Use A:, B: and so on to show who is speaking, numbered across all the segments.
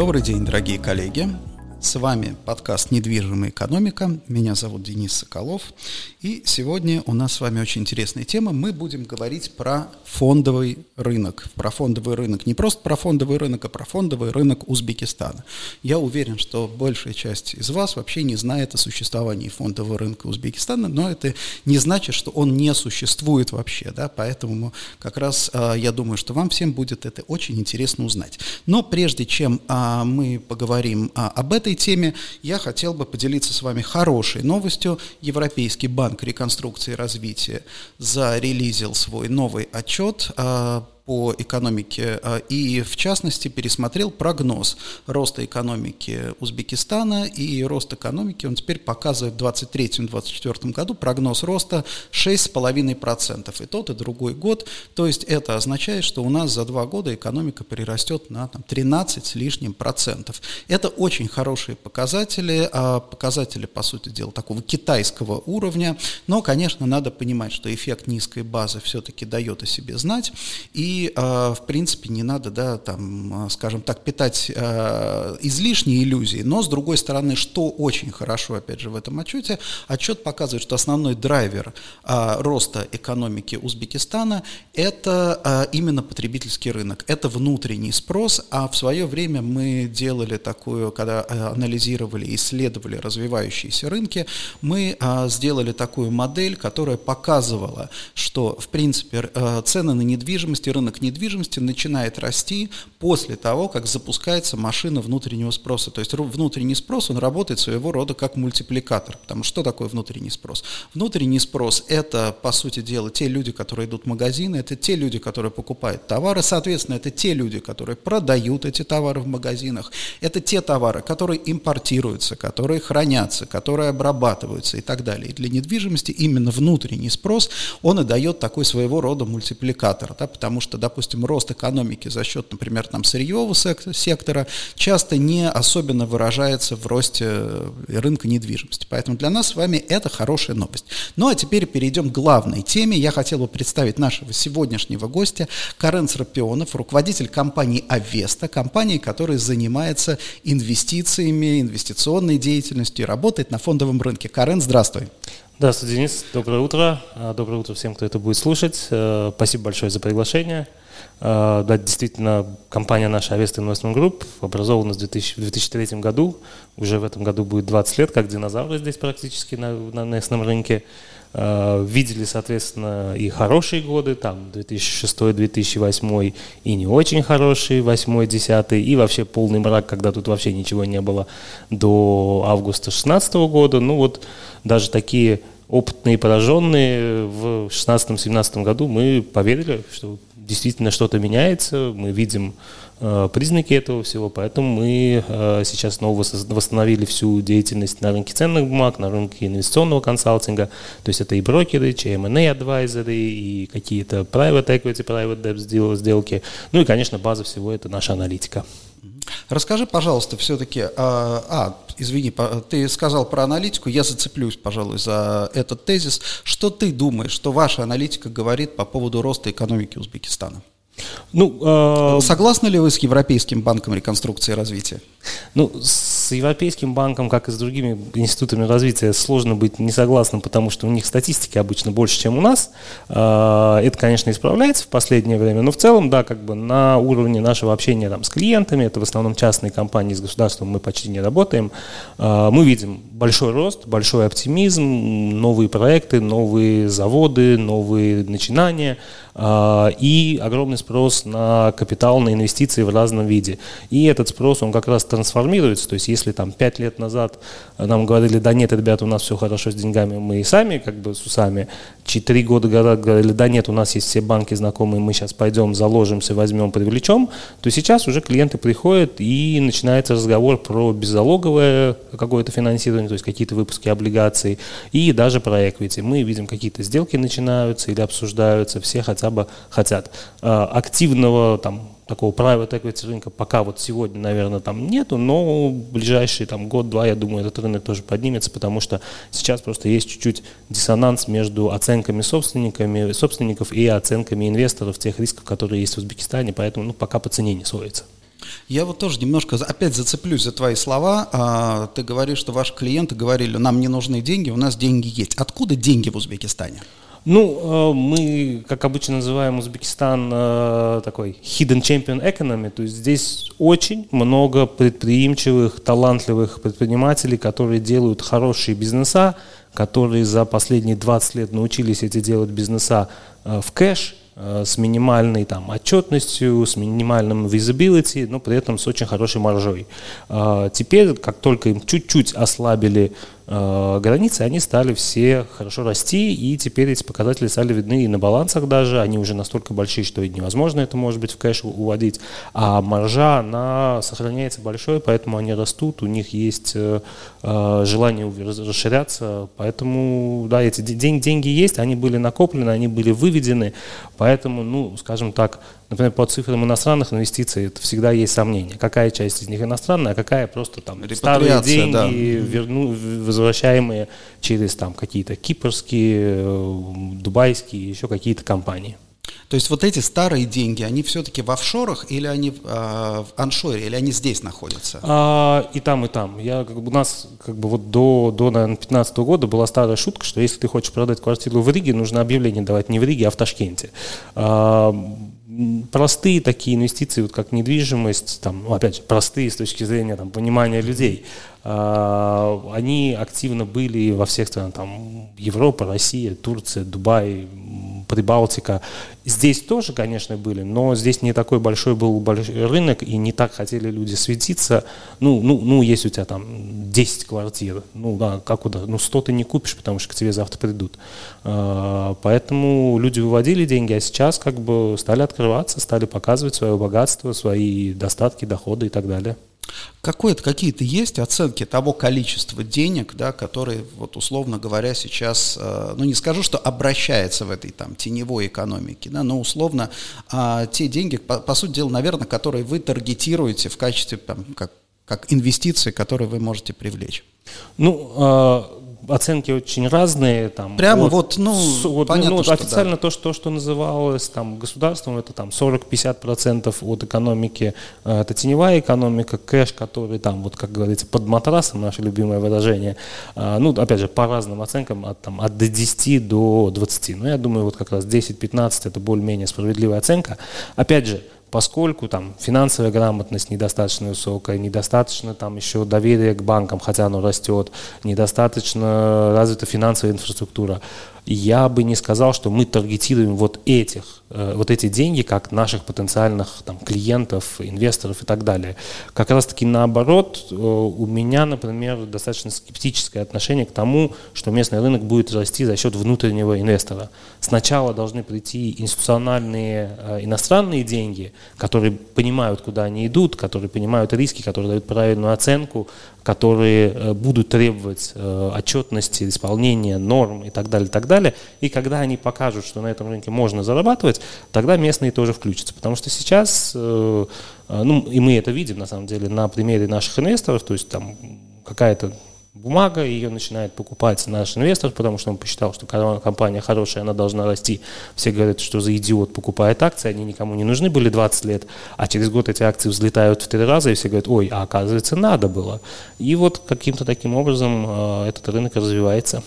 A: Добрый день, дорогие коллеги. С вами подкаст «Недвижимая экономика». Меня зовут Денис Соколов. И сегодня у нас с вами очень интересная тема. Мы будем говорить про фондовый рынок. Про фондовый рынок. Не просто про фондовый рынок, а про фондовый рынок Узбекистана. Я уверен, что большая часть из вас вообще не знает о существовании фондового рынка Узбекистана, но это не значит, что он не существует вообще. Да? Поэтому как раз э, я думаю, что вам всем будет это очень интересно узнать. Но прежде чем э, мы поговорим э, об этой этой теме я хотел бы поделиться с вами хорошей новостью. Европейский банк реконструкции и развития зарелизил свой новый отчет а, по экономике а, и, в частности, пересмотрел прогноз роста экономики Узбекистана и рост экономики, он теперь показывает в 2023-2024 году прогноз роста 6,5%. И тот, и другой год. То есть это означает, что у нас за два года экономика прирастет на там, 13 с лишним процентов. Это очень хорошие показатели, а показатели, по сути дела, такого китайского уровня. Но, конечно, надо понимать, что эффект низкой базы все-таки дает о себе знать. И э, в принципе, не надо, да, там, а, скажем так, питать э, излишние иллюзии. Но, с другой стороны, что очень хорошо, опять же, в этом отчете, отчет показывает, что основной драйвер роста экономики Узбекистана – это именно потребительский рынок, это внутренний спрос, а в свое время мы делали такую, когда анализировали, исследовали развивающиеся рынки, мы сделали такую модель, которая показывала, что, в принципе, цены на недвижимость и рынок рынок недвижимости начинает расти после того, как запускается машина внутреннего спроса. То есть внутренний спрос, он работает своего рода как мультипликатор. Потому что что такое внутренний спрос? Внутренний спрос – это, по сути дела, те люди, которые идут в магазины, это те люди, которые покупают товары, соответственно, это те люди, которые продают эти товары в магазинах, это те товары, которые импортируются, которые хранятся, которые обрабатываются и так далее. И для недвижимости именно внутренний спрос, он и дает такой своего рода мультипликатор, да, потому что допустим, рост экономики за счет, например, там, сырьевого сектора часто не особенно выражается в росте э, рынка недвижимости. Поэтому для нас с вами это хорошая новость. Ну а теперь перейдем к главной теме. Я хотел бы представить нашего сегодняшнего гостя Карен Срапионов, руководитель компании Авеста, компании, которая занимается инвестициями, инвестиционной деятельностью и работает на фондовом рынке. Карен, здравствуй.
B: Здравствуйте, Денис. Доброе утро. А, доброе утро всем, кто это будет слушать. Э, спасибо большое за приглашение. Э, да, действительно, компания наша Avesta Investment Group образована в 2003 году. Уже в этом году будет 20 лет, как динозавры здесь практически на, на местном рынке. Э, видели, соответственно, и хорошие годы, там 2006-2008, и не очень хорошие, 8-10, и вообще полный мрак, когда тут вообще ничего не было до августа 2016 года. Ну вот даже такие опытные пораженные в 2016-2017 году мы поверили, что действительно что-то меняется, мы видим признаки этого всего, поэтому мы э, сейчас снова восстановили всю деятельность на рынке ценных бумаг, на рынке инвестиционного консалтинга, то есть это и брокеры, и M&A адвайзеры, и какие-то private equity, private debt сделки, ну и, конечно, база всего это наша аналитика.
A: Расскажи, пожалуйста, все-таки, а, а, извини, ты сказал про аналитику, я зацеплюсь, пожалуй, за этот тезис. Что ты думаешь, что ваша аналитика говорит по поводу роста экономики Узбекистана? Ну, э... Согласны ли вы с Европейским банком реконструкции и развития?
B: Ну, с Европейским банком, как и с другими институтами развития, сложно быть не согласным, потому что у них статистики обычно больше, чем у нас. Э, это, конечно, исправляется в последнее время, но в целом, да, как бы на уровне нашего общения там, с клиентами, это в основном частные компании, с государством мы почти не работаем, э, мы видим большой рост, большой оптимизм, новые проекты, новые заводы, новые начинания э, и огромный спрос на капитал, на инвестиции в разном виде. И этот спрос, он как раз трансформируется. То есть если там пять лет назад нам говорили, да нет, ребята, у нас все хорошо с деньгами, мы и сами как бы с усами. Четыре года говорили, да нет, у нас есть все банки знакомые, мы сейчас пойдем, заложимся, возьмем, привлечем, то сейчас уже клиенты приходят и начинается разговор про беззалоговое какое-то финансирование, то есть какие-то выпуски облигаций и даже про equity. Мы видим, какие-то сделки начинаются или обсуждаются, все хотя бы хотят. А, активного там такого private equity рынка пока вот сегодня, наверное, там нету, но в ближайший там год-два, я думаю, этот рынок тоже поднимется, потому что сейчас просто есть чуть-чуть диссонанс между оценками собственниками, собственников и оценками инвесторов тех рисков, которые есть в Узбекистане, поэтому ну, пока по цене не сводится.
A: Я вот тоже немножко опять зацеплюсь за твои слова. А, ты говоришь, что ваши клиенты говорили, нам не нужны деньги, у нас деньги есть. Откуда деньги в Узбекистане?
B: Ну, э, мы, как обычно называем Узбекистан э, такой hidden champion economy, то есть здесь очень много предприимчивых, талантливых предпринимателей, которые делают хорошие бизнеса, которые за последние 20 лет научились эти делать бизнеса э, в кэш, с минимальной там, отчетностью, с минимальным visibility, но при этом с очень хорошей маржой. Теперь, как только им чуть-чуть ослабили границы, они стали все хорошо расти, и теперь эти показатели стали видны и на балансах даже, они уже настолько большие, что и невозможно это, может быть, в кэш уводить, а маржа, она сохраняется большой, поэтому они растут, у них есть э, э желание расширяться, поэтому, да, эти деньги, деньги есть, они были накоплены, они были выведены, поэтому, ну, скажем так, Например, по цифрам иностранных инвестиций это всегда есть сомнения. Какая часть из них иностранная, а какая просто там старые деньги, да. верну, возвращаемые через там какие-то кипрские, э, дубайские, еще какие-то компании.
A: То есть вот эти старые деньги, они все-таки в офшорах или они э, в аншоре, или они здесь находятся?
B: А, и там, и там. Я, как бы, у нас как бы вот до, до наверное, 15 года была старая шутка, что если ты хочешь продать квартиру в Риге, нужно объявление давать не в Риге, а в Ташкенте. А, простые такие инвестиции, вот как недвижимость, там, ну, опять же, простые с точки зрения там, понимания людей, э, они активно были во всех странах, там, Европа, Россия, Турция, Дубай, Прибалтика. Здесь тоже, конечно, были, но здесь не такой большой был большой рынок, и не так хотели люди светиться. Ну, ну, ну, есть у тебя там 10 квартир, ну да, как куда, ну 100 ты не купишь, потому что к тебе завтра придут. А, поэтому люди выводили деньги, а сейчас как бы стали открываться, стали показывать свое богатство, свои достатки, доходы и так далее.
A: Какое-то, какие-то есть оценки того количества денег, да, которые, вот условно говоря, сейчас, э, ну не скажу, что обращается в этой там теневой экономике, да, но условно а, те деньги, по, по сути дела, наверное, которые вы таргетируете в качестве там, как, как инвестиции, которые вы можете привлечь.
B: Ну, а, оценки очень разные. Там,
A: Прямо от, вот, ну,
B: с, вот, понятно, ну, что официально да. то, что, что называлось там государством, это там 40-50% от экономики, э, это теневая экономика, кэш, который там, вот как говорится, под матрасом, наше любимое выражение, э, ну, опять же, по разным оценкам, от, там, от 10 до 20. Но я думаю, вот как раз 10-15 это более-менее справедливая оценка. Опять же, поскольку там финансовая грамотность недостаточно высокая, недостаточно там еще доверия к банкам, хотя оно растет, недостаточно развита финансовая инфраструктура, я бы не сказал, что мы таргетируем вот этих, вот эти деньги как наших потенциальных там, клиентов, инвесторов и так далее. Как раз таки наоборот, э, у меня, например, достаточно скептическое отношение к тому, что местный рынок будет расти за счет внутреннего инвестора. Сначала должны прийти институциональные э, иностранные деньги, которые понимают, куда они идут, которые понимают риски, которые дают правильную оценку, которые э, будут требовать э, отчетности, исполнения норм и так далее, и так далее. И когда они покажут, что на этом рынке можно зарабатывать, тогда местные тоже включатся. Потому что сейчас, э, ну и мы это видим на самом деле на примере наших инвесторов, то есть там какая-то бумага, ее начинает покупать наш инвестор, потому что он посчитал, что компания хорошая, она должна расти. Все говорят, что за идиот покупает акции, они никому не нужны были 20 лет, а через год эти акции взлетают в три раза, и все говорят, ой, а оказывается надо было. И вот каким-то таким образом э, этот рынок развивается.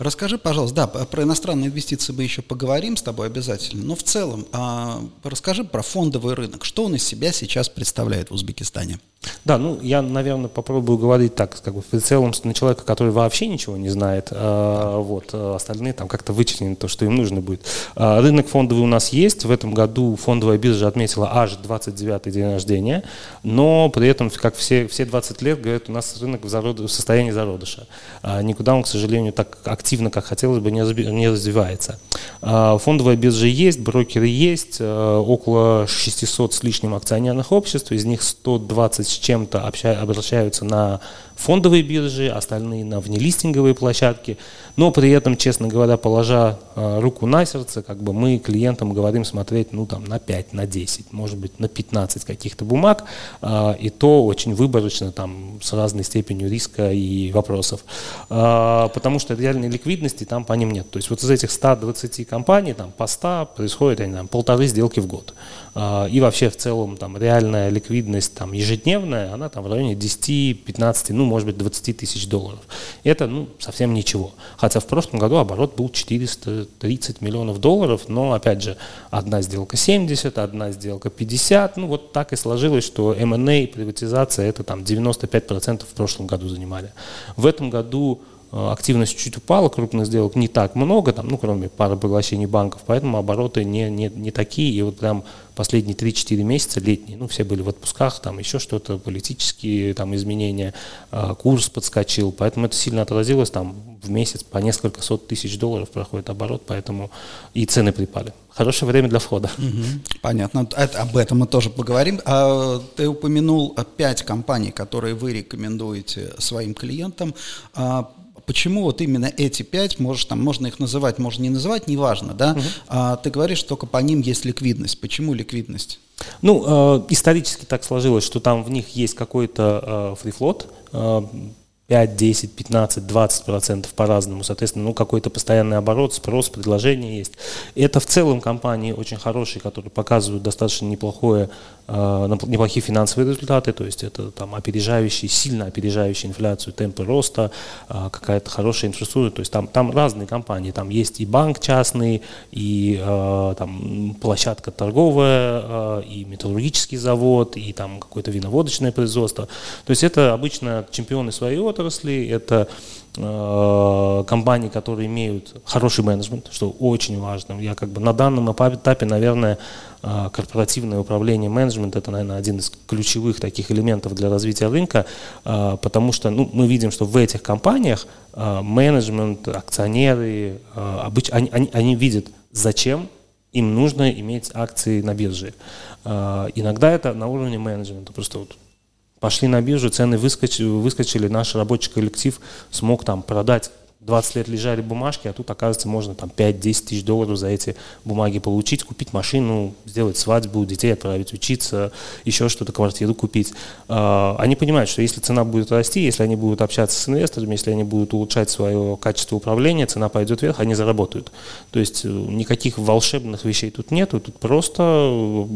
A: Расскажи, пожалуйста, да, про иностранные инвестиции мы еще поговорим с тобой обязательно, но в целом а, расскажи про фондовый рынок. Что он из себя сейчас представляет в Узбекистане?
B: Да, ну я, наверное, попробую говорить так, как бы в целом на человека, который вообще ничего не знает, а, вот, а остальные там как-то вычленены то, что им нужно будет. А, рынок фондовый у нас есть, в этом году фондовая биржа отметила аж 29-й день рождения, но при этом, как все, все 20 лет, говорят, у нас рынок в, зарод... в состоянии зародыша. А, никуда он, к сожалению, так активно, как хотелось бы, не, разби... не развивается. А, фондовая биржа есть, брокеры есть, а, около 600 с лишним акционерных обществ, из них 120 с чем-то обращаются на фондовые биржи, остальные на внелистинговые площадки. Но при этом, честно говоря, положа э, руку на сердце, как бы мы клиентам говорим смотреть ну, там, на 5, на 10, может быть, на 15 каких-то бумаг, э, и то очень выборочно, там, с разной степенью риска и вопросов. Э, потому что реальной ликвидности там по ним нет. То есть вот из этих 120 компаний, там, по 100 происходит, не знаю, полторы сделки в год. И вообще в целом там реальная ликвидность там ежедневная, она там в районе 10-15, ну, может быть, 20 тысяч долларов. Это, ну, совсем ничего. Хотя в прошлом году оборот был 430 миллионов долларов, но, опять же, одна сделка 70, одна сделка 50. Ну, вот так и сложилось, что M&A, приватизация, это там 95% в прошлом году занимали. В этом году активность чуть упала, крупных сделок не так много, там, ну, кроме пары поглощений банков, поэтому обороты не, не, не такие, и вот прям последние 3-4 месяца летние, ну, все были в отпусках, там еще что-то, политические там изменения, э, курс подскочил, поэтому это сильно отразилось, там в месяц по несколько сот тысяч долларов проходит оборот, поэтому и цены припали. Хорошее время для входа.
A: Угу, понятно, это, об этом мы тоже поговорим. А, ты упомянул пять компаний, которые вы рекомендуете своим клиентам. А, Почему вот именно эти пять, можешь, там, можно их называть, можно не называть, неважно, да? Угу. А, ты говоришь, только по ним есть ликвидность. Почему ликвидность?
B: Ну, э, исторически так сложилось, что там в них есть какой-то э, фрифлот, э, 5, 10, 15, 20 процентов по-разному, соответственно, ну, какой-то постоянный оборот, спрос, предложение есть. Это в целом компании очень хорошие, которые показывают достаточно неплохое, неплохие финансовые результаты, то есть это там опережающие, сильно опережающие инфляцию темпы роста, э, какая-то хорошая инфраструктура, то есть там, там разные компании, там есть и банк частный, и э, там площадка торговая, и металлургический завод, и там какое-то виноводочное производство, то есть это обычно чемпионы своей отрасли, это э, компании, которые имеют хороший менеджмент, что очень важно. Я как бы на данном этапе, наверное, э, корпоративное управление менеджмент это, наверное, один из ключевых таких элементов для развития рынка, э, потому что ну, мы видим, что в этих компаниях э, менеджмент, акционеры, э, обыч, они, они, они видят, зачем им нужно иметь акции на бирже. Иногда это на уровне менеджмента, просто вот пошли на биржу, цены выскочили, выскочили, наш рабочий коллектив смог там продать 20 лет лежали бумажки, а тут, оказывается, можно там 5-10 тысяч долларов за эти бумаги получить, купить машину, сделать свадьбу, детей отправить учиться, еще что-то, квартиру купить. А, они понимают, что если цена будет расти, если они будут общаться с инвесторами, если они будут улучшать свое качество управления, цена пойдет вверх, они заработают. То есть э, никаких волшебных вещей тут нету, тут просто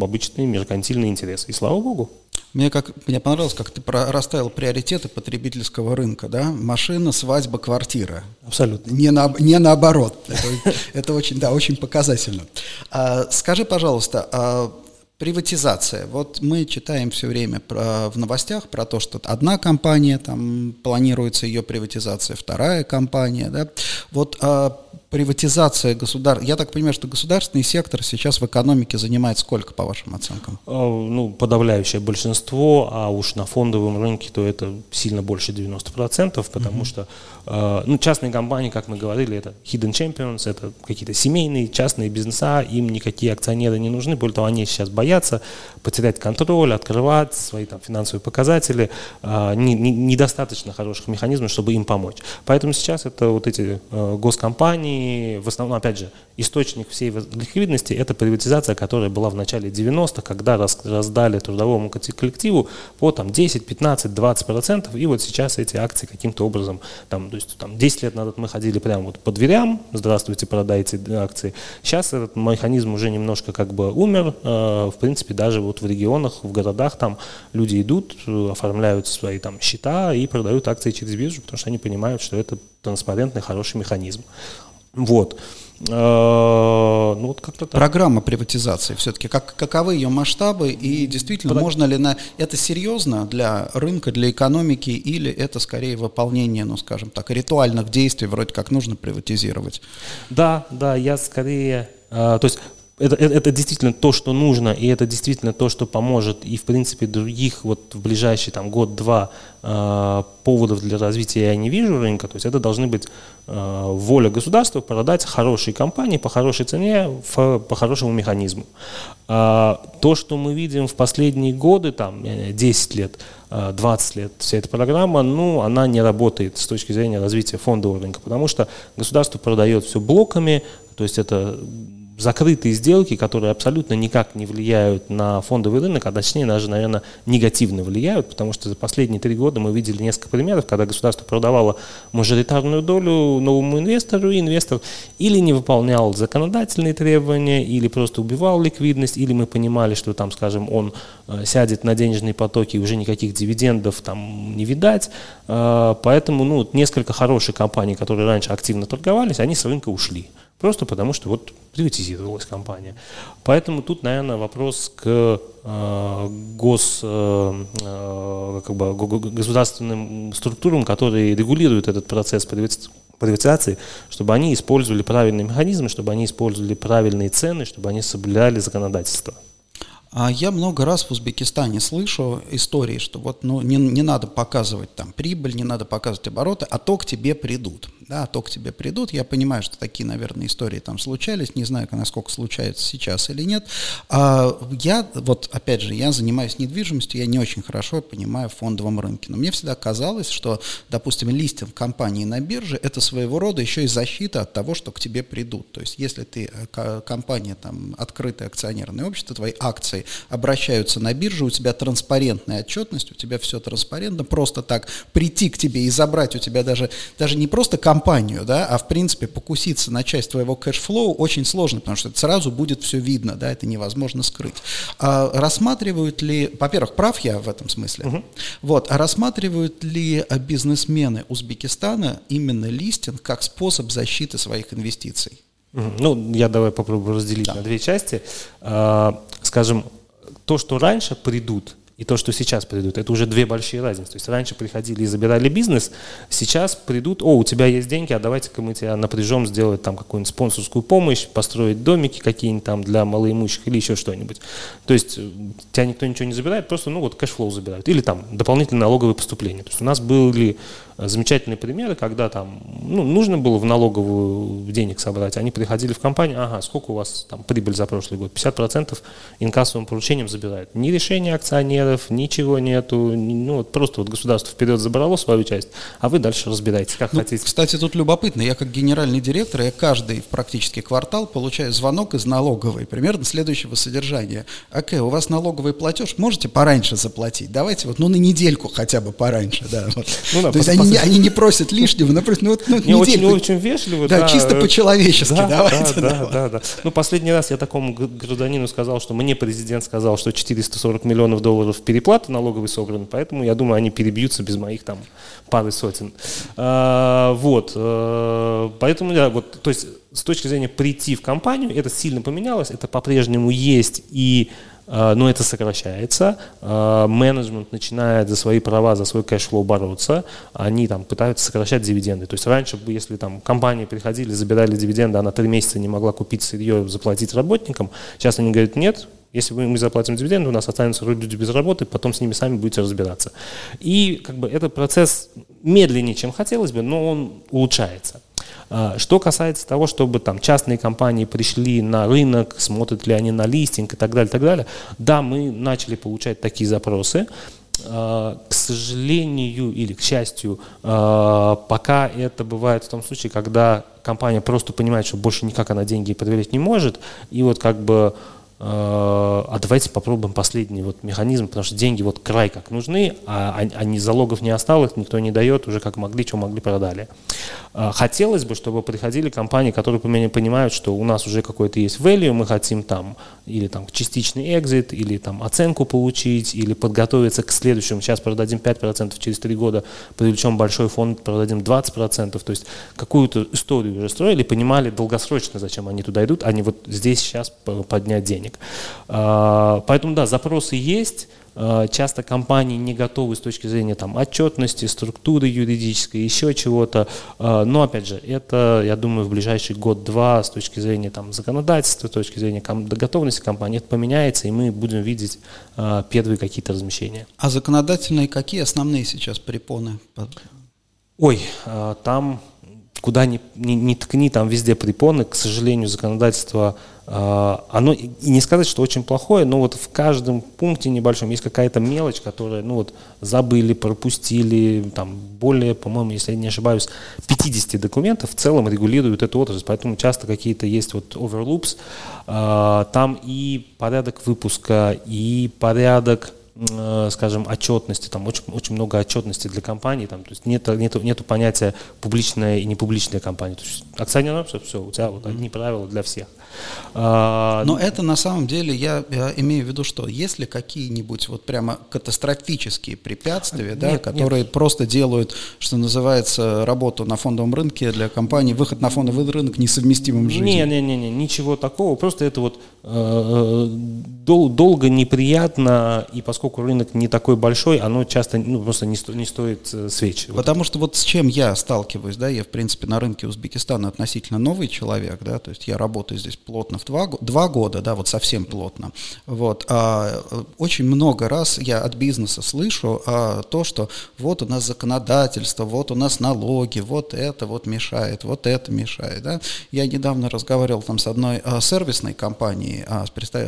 B: обычный меркантильный интерес. И слава богу.
A: Мне, как, мне понравилось, как ты расставил приоритеты потребительского рынка, да? Машина, свадьба, квартира.
B: Абсолютно.
A: Не, на, не наоборот. Это, это очень, да, очень показательно. А, скажи, пожалуйста, а приватизация. Вот мы читаем все время про, в новостях про то, что одна компания, там планируется ее приватизация, вторая компания, да. Вот а, приватизация государства. Я так понимаю, что государственный сектор сейчас в экономике занимает сколько, по вашим оценкам?
B: А, ну, подавляющее большинство, а уж на фондовом рынке то это сильно больше 90%, потому mm-hmm. что а, ну, частные компании, как мы говорили, это hidden champions, это какие-то семейные, частные бизнеса, им никакие акционеры не нужны, более того, они сейчас боятся потерять контроль, открывать свои там, финансовые показатели, а, не, не, недостаточно хороших механизмов, чтобы им помочь. Поэтому сейчас это вот эти госкомпании, в основном, опять же, источник всей ликвидности – это приватизация, которая была в начале 90-х, когда раздали трудовому коллективу по там, 10, 15, 20 процентов, и вот сейчас эти акции каким-то образом, там, то есть там, 10 лет назад мы ходили прямо вот по дверям, здравствуйте, продайте акции, сейчас этот механизм уже немножко как бы умер, э, в принципе, даже вот в регионах, в городах там люди идут, оформляют свои там счета и продают акции через биржу, потому что они понимают, что это транспарентный, хороший механизм. Вот.
A: Э, ну, вот как-то так. Программа приватизации все-таки, как, каковы ее масштабы и действительно Про... можно ли на это серьезно для рынка, для экономики или это скорее выполнение, ну скажем так, ритуальных действий, вроде как нужно приватизировать?
B: Да, да, я скорее, э, то есть это, это, это действительно то, что нужно, и это действительно то, что поможет, и в принципе других вот в ближайший там год-два э, поводов для развития я не вижу рынка, то есть это должны быть э, воля государства продать хорошие компании по хорошей цене, в, по хорошему механизму. Э, то, что мы видим в последние годы, там 10 лет, 20 лет, вся эта программа, ну, она не работает с точки зрения развития фондового рынка, потому что государство продает все блоками, то есть это закрытые сделки, которые абсолютно никак не влияют на фондовый рынок, а точнее даже, наверное, негативно влияют, потому что за последние три года мы видели несколько примеров, когда государство продавало мажоритарную долю новому инвестору, и инвестор или не выполнял законодательные требования, или просто убивал ликвидность, или мы понимали, что там, скажем, он э, сядет на денежные потоки, и уже никаких дивидендов там не видать. Э, поэтому ну, несколько хороших компаний, которые раньше активно торговались, они с рынка ушли. Просто потому, что вот приватизировалась компания. Поэтому тут, наверное, вопрос к э, гос, э, э как бы, государственным структурам, которые регулируют этот процесс приватизации, чтобы они использовали правильные механизмы, чтобы они использовали правильные цены, чтобы они соблюдали законодательство.
A: А я много раз в Узбекистане слышу истории, что вот ну, не, не надо показывать там прибыль, не надо показывать обороты, а то к тебе придут да, то к тебе придут. Я понимаю, что такие, наверное, истории там случались, не знаю, насколько случаются сейчас или нет. А я, вот опять же, я занимаюсь недвижимостью, я не очень хорошо понимаю в фондовом рынке, но мне всегда казалось, что, допустим, листинг компании на бирже – это своего рода еще и защита от того, что к тебе придут. То есть, если ты э, компания, там, открытое акционерное общество, твои акции обращаются на биржу, у тебя транспарентная отчетность, у тебя все транспарентно, просто так прийти к тебе и забрать у тебя даже, даже не просто компанию, да, а в принципе покуситься на часть твоего кэшфлоу очень сложно, потому что это сразу будет все видно, да, это невозможно скрыть. А рассматривают ли, во-первых, прав я в этом смысле, угу. вот, а рассматривают ли бизнесмены Узбекистана именно листинг как способ защиты своих инвестиций?
B: Ну, я давай попробую разделить да. на две части. А, скажем, то, что раньше придут и то, что сейчас придут, это уже две большие разницы. То есть раньше приходили и забирали бизнес, сейчас придут, о, у тебя есть деньги, а давайте-ка мы тебя напряжем сделать там какую-нибудь спонсорскую помощь, построить домики какие-нибудь там для малоимущих или еще что-нибудь. То есть э, тебя никто ничего не забирает, просто, ну вот, кэшфлоу забирают. Или там дополнительные налоговые поступления. То есть у нас были замечательные примеры, когда там ну, нужно было в налоговую денег собрать, они приходили в компанию, ага, сколько у вас там прибыль за прошлый год, 50% инкассовым поручением забирают. Ни решения акционеров, ничего нету, ну вот просто вот государство вперед забрало свою часть, а вы дальше разбираетесь, как
A: ну,
B: хотите.
A: Кстати, тут любопытно, я как генеральный директор, я каждый практически квартал получаю звонок из налоговой, примерно следующего содержания. Окей, у вас налоговый платеж, можете пораньше заплатить? Давайте вот, ну на недельку хотя бы пораньше, да. Вот. Ну, да То есть они они, они не просят лишнего, напротив, ну, ну,
B: не очень, очень вежливо.
A: Да, да чисто по-человечески,
B: да,
A: давайте.
B: Да, да, да, да. Ну, последний раз я такому гражданину сказал, что мне президент сказал, что 440 миллионов долларов переплаты налоговой собраны, поэтому я думаю, они перебьются без моих там пары сотен. А, вот, а, поэтому, да, вот, то есть с точки зрения прийти в компанию, это сильно поменялось, это по-прежнему есть и но это сокращается. А, менеджмент начинает за свои права, за свой кэшфлоу бороться. Они там пытаются сокращать дивиденды. То есть раньше, если там компании приходили, забирали дивиденды, она три месяца не могла купить сырье, заплатить работникам, сейчас они говорят, нет, если мы заплатим дивиденды, у нас останутся люди без работы, потом с ними сами будете разбираться. И как бы этот процесс медленнее, чем хотелось бы, но он улучшается. А, что касается того, чтобы там частные компании пришли на рынок, смотрят ли они на листинг и так далее, так далее, да, мы начали получать такие запросы. А, к сожалению или к счастью, а, пока это бывает в том случае, когда компания просто понимает, что больше никак она деньги проверить не может, и вот как бы а давайте попробуем последний вот механизм, потому что деньги вот край как нужны, а, они залогов не осталось, никто не дает, уже как могли, что могли, продали. Э, хотелось бы, чтобы приходили компании, которые понимают, что у нас уже какой-то есть value, мы хотим там или там частичный экзит, или там оценку получить, или подготовиться к следующему. Сейчас продадим 5%, через 3 года привлечем большой фонд, продадим 20%. То есть какую-то историю уже строили, понимали долгосрочно, зачем они туда идут, а не вот здесь сейчас поднять денег. А, поэтому, да, запросы есть, часто компании не готовы с точки зрения там, отчетности, структуры юридической, еще чего-то. Э, но, опять же, это, я думаю, в ближайший год-два с точки зрения там, законодательства, с точки зрения ком- готовности компании, это поменяется, и мы будем видеть э, первые какие-то размещения.
A: А законодательные какие основные сейчас препоны?
B: Ой, э, там куда ни, ни, ни ткни, там везде препоны, к сожалению, законодательство оно и не сказать, что очень плохое, но вот в каждом пункте небольшом есть какая-то мелочь, которая, ну вот, забыли, пропустили, там, более, по-моему, если я не ошибаюсь, 50 документов в целом регулируют эту отрасль, поэтому часто какие-то есть вот overloops, а, там и порядок выпуска, и порядок Э, скажем, отчетности, там очень, очень много отчетности для компании, там, то есть нет, нету, нету понятия публичная и непубличная компания. То есть акционер все, все, у тебя вот одни правила для всех.
A: А, Но это на самом деле, я, я имею в виду, что если какие-нибудь вот прямо катастрофические препятствия, нет, да, которые нет. просто делают, что называется, работу на фондовом рынке для компании, выход на фондовый рынок несовместимым с жизнью.
B: Не, не, не, не, ничего такого, просто это вот э, э дол, долго, неприятно, и поскольку рынок не такой большой, оно часто ну, просто не, сто, не стоит э, свеч.
A: Потому вот. что вот с чем я сталкиваюсь, да, я, в принципе, на рынке Узбекистана относительно новый человек, да, то есть я работаю здесь плотно в два, два года, да, вот совсем плотно, вот, а очень много раз я от бизнеса слышу а, то, что вот у нас законодательство, вот у нас налоги, вот это вот мешает, вот это мешает, да. Я недавно разговаривал там с одной а, сервисной компанией, а,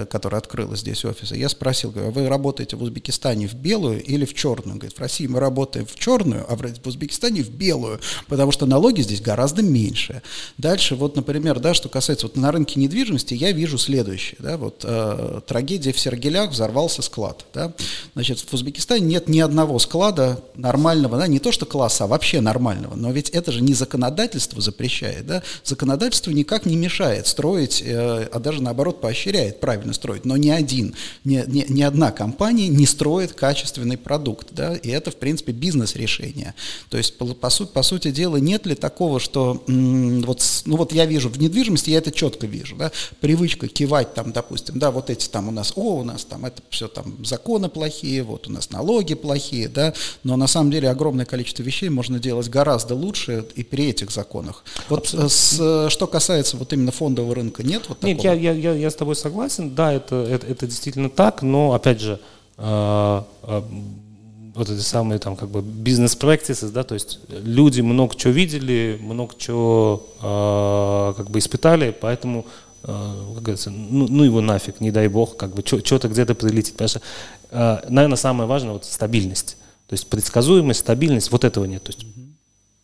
A: которая открыла здесь офисы, я спросил, говорю, вы работаете в Узбекистане в белую или в черную. Говорит, в России мы работаем в черную, а в Узбекистане в белую, потому что налоги здесь гораздо меньше. Дальше, вот, например, да, что касается вот на рынке недвижимости, я вижу следующее. Да, вот, э, трагедия в Сергелях, взорвался склад. Да. Значит, в Узбекистане нет ни одного склада нормального, да, не то что класса, а вообще нормального. Но ведь это же не законодательство запрещает. Да. Законодательство никак не мешает строить, э, а даже наоборот поощряет правильно строить. Но ни один, ни, ни, ни одна компания не строит качественный продукт, да, и это, в принципе, бизнес-решение. То есть, по, по, сути, по сути дела, нет ли такого, что, м- вот, ну вот я вижу в недвижимости, я это четко вижу, да, привычка кивать там, допустим, да, вот эти там у нас, о, у нас там это все там законы плохие, вот у нас налоги плохие, да, но на самом деле огромное количество вещей можно делать гораздо лучше и при этих законах. Вот с, что касается вот именно фондового рынка, нет вот такого?
B: Нет, я, я, я, я с тобой согласен, да, это, это, это действительно так, но, опять же, а, вот эти самые там как бы бизнес practices, да, то есть люди много чего видели, много чего э, как бы испытали, поэтому, э, как говорится, ну, ну его нафиг, не дай бог, как бы что-то где-то прилетит. Потому что, э, наверное, самое важное вот стабильность. То есть предсказуемость, стабильность, вот этого нет. То есть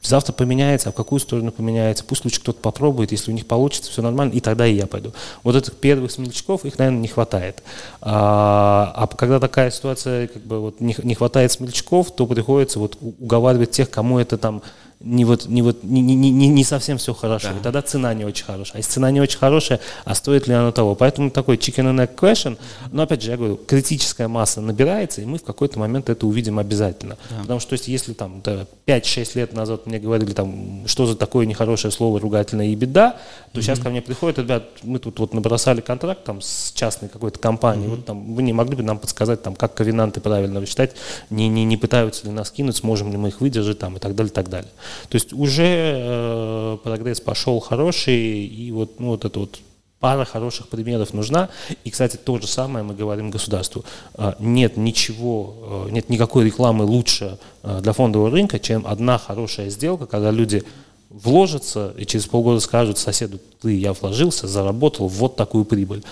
B: Завтра поменяется, а в какую сторону поменяется. Пусть лучше кто-то попробует, если у них получится, все нормально, и тогда и я пойду. Вот этих первых смельчаков, их, наверное, не хватает. А, а когда такая ситуация, как бы вот не, не хватает смельчаков, то приходится вот уговаривать тех, кому это там не вот, не, вот, не, не, не, не совсем все хорошо. Да. И тогда цена не очень хорошая. А если цена не очень хорошая, а стоит ли она того? Поэтому такой chicken and egg question. Но опять же, я говорю, критическая масса набирается, и мы в какой-то момент это увидим обязательно. Да. Потому что есть, если там да, 5-6 лет назад мне говорили, там, что за такое нехорошее слово ругательное и беда, то mm-hmm. сейчас ко мне приходят, ребят, мы тут вот набросали контракт там, с частной какой-то компанией, mm-hmm. вот там, вы не могли бы нам подсказать, там, как ковенанты правильно вычитать, не, не, не пытаются ли нас кинуть, сможем ли мы их выдержать там, и так далее, и так далее. То есть уже э, прогресс пошел хороший, и вот, ну, вот это вот пара хороших примеров нужна. И, кстати, то же самое мы говорим государству. А, нет ничего, э, нет никакой рекламы лучше э, для фондового рынка, чем одна хорошая сделка, когда люди вложатся и через полгода скажут соседу, ты, я вложился, заработал вот такую прибыль.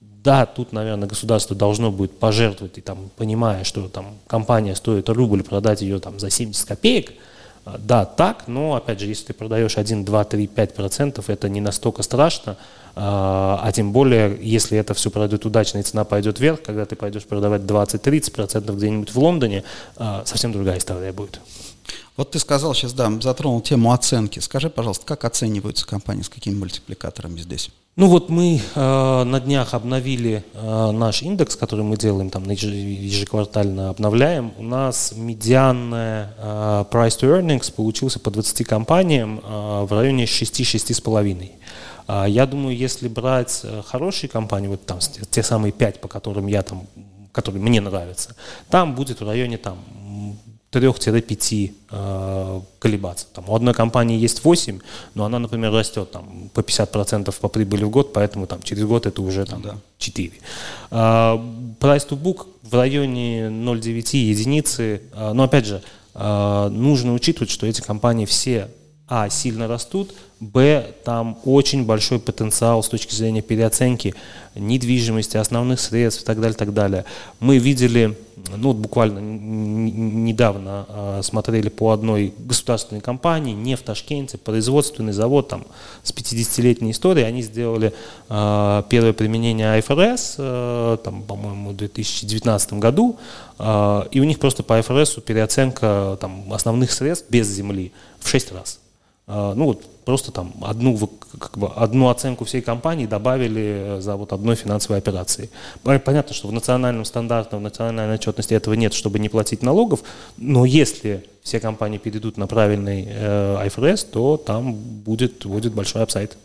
B: Да, тут, наверное, государство должно будет пожертвовать, и там, понимая, что там компания стоит рубль, продать ее там за 70 копеек – да, так, но, опять же, если ты продаешь 1, 2, 3, 5 процентов, это не настолько страшно, а, а тем более, если это все пройдет удачно и цена пойдет вверх, когда ты пойдешь продавать 20-30 процентов где-нибудь в Лондоне, а, совсем другая история будет.
A: Вот ты сказал сейчас, да, затронул тему оценки. Скажи, пожалуйста, как оцениваются компании, с какими мультипликаторами здесь?
B: Ну вот мы э, на днях обновили э, наш индекс, который мы делаем там ежеквартально обновляем. У нас медианная э, price to earnings получился по 20 компаниям э, в районе 6-6,5. Э, я думаю, если брать э, хорошие компании, вот там те самые 5, по которым я там который мне нравится, там будет в районе там 3-5 э, колебаться. Там, у одной компании есть 8, но она, например, растет там, по 50% по прибыли в год, поэтому там, через год это уже там, да. 4. Э, price to book в районе 0,9 единицы. Э, но опять же, э, нужно учитывать, что эти компании все а, сильно растут, б, там очень большой потенциал с точки зрения переоценки недвижимости, основных средств и так далее, так далее. Мы видели, ну вот буквально недавно э, смотрели по одной государственной компании, не в Ташкенте, производственный завод там с 50-летней историей, они сделали э, первое применение IFRS, э, там, по-моему, в 2019 году, э, и у них просто по IFRS переоценка там, основных средств без земли в 6 раз. А, ну вот просто там одну, как бы, одну оценку всей компании добавили за вот одной финансовой операции. Понятно, что в национальном стандарте, в национальной отчетности этого нет, чтобы не платить налогов, но если все компании перейдут на правильный э, IFRS, то там будет, будет большой апсайд.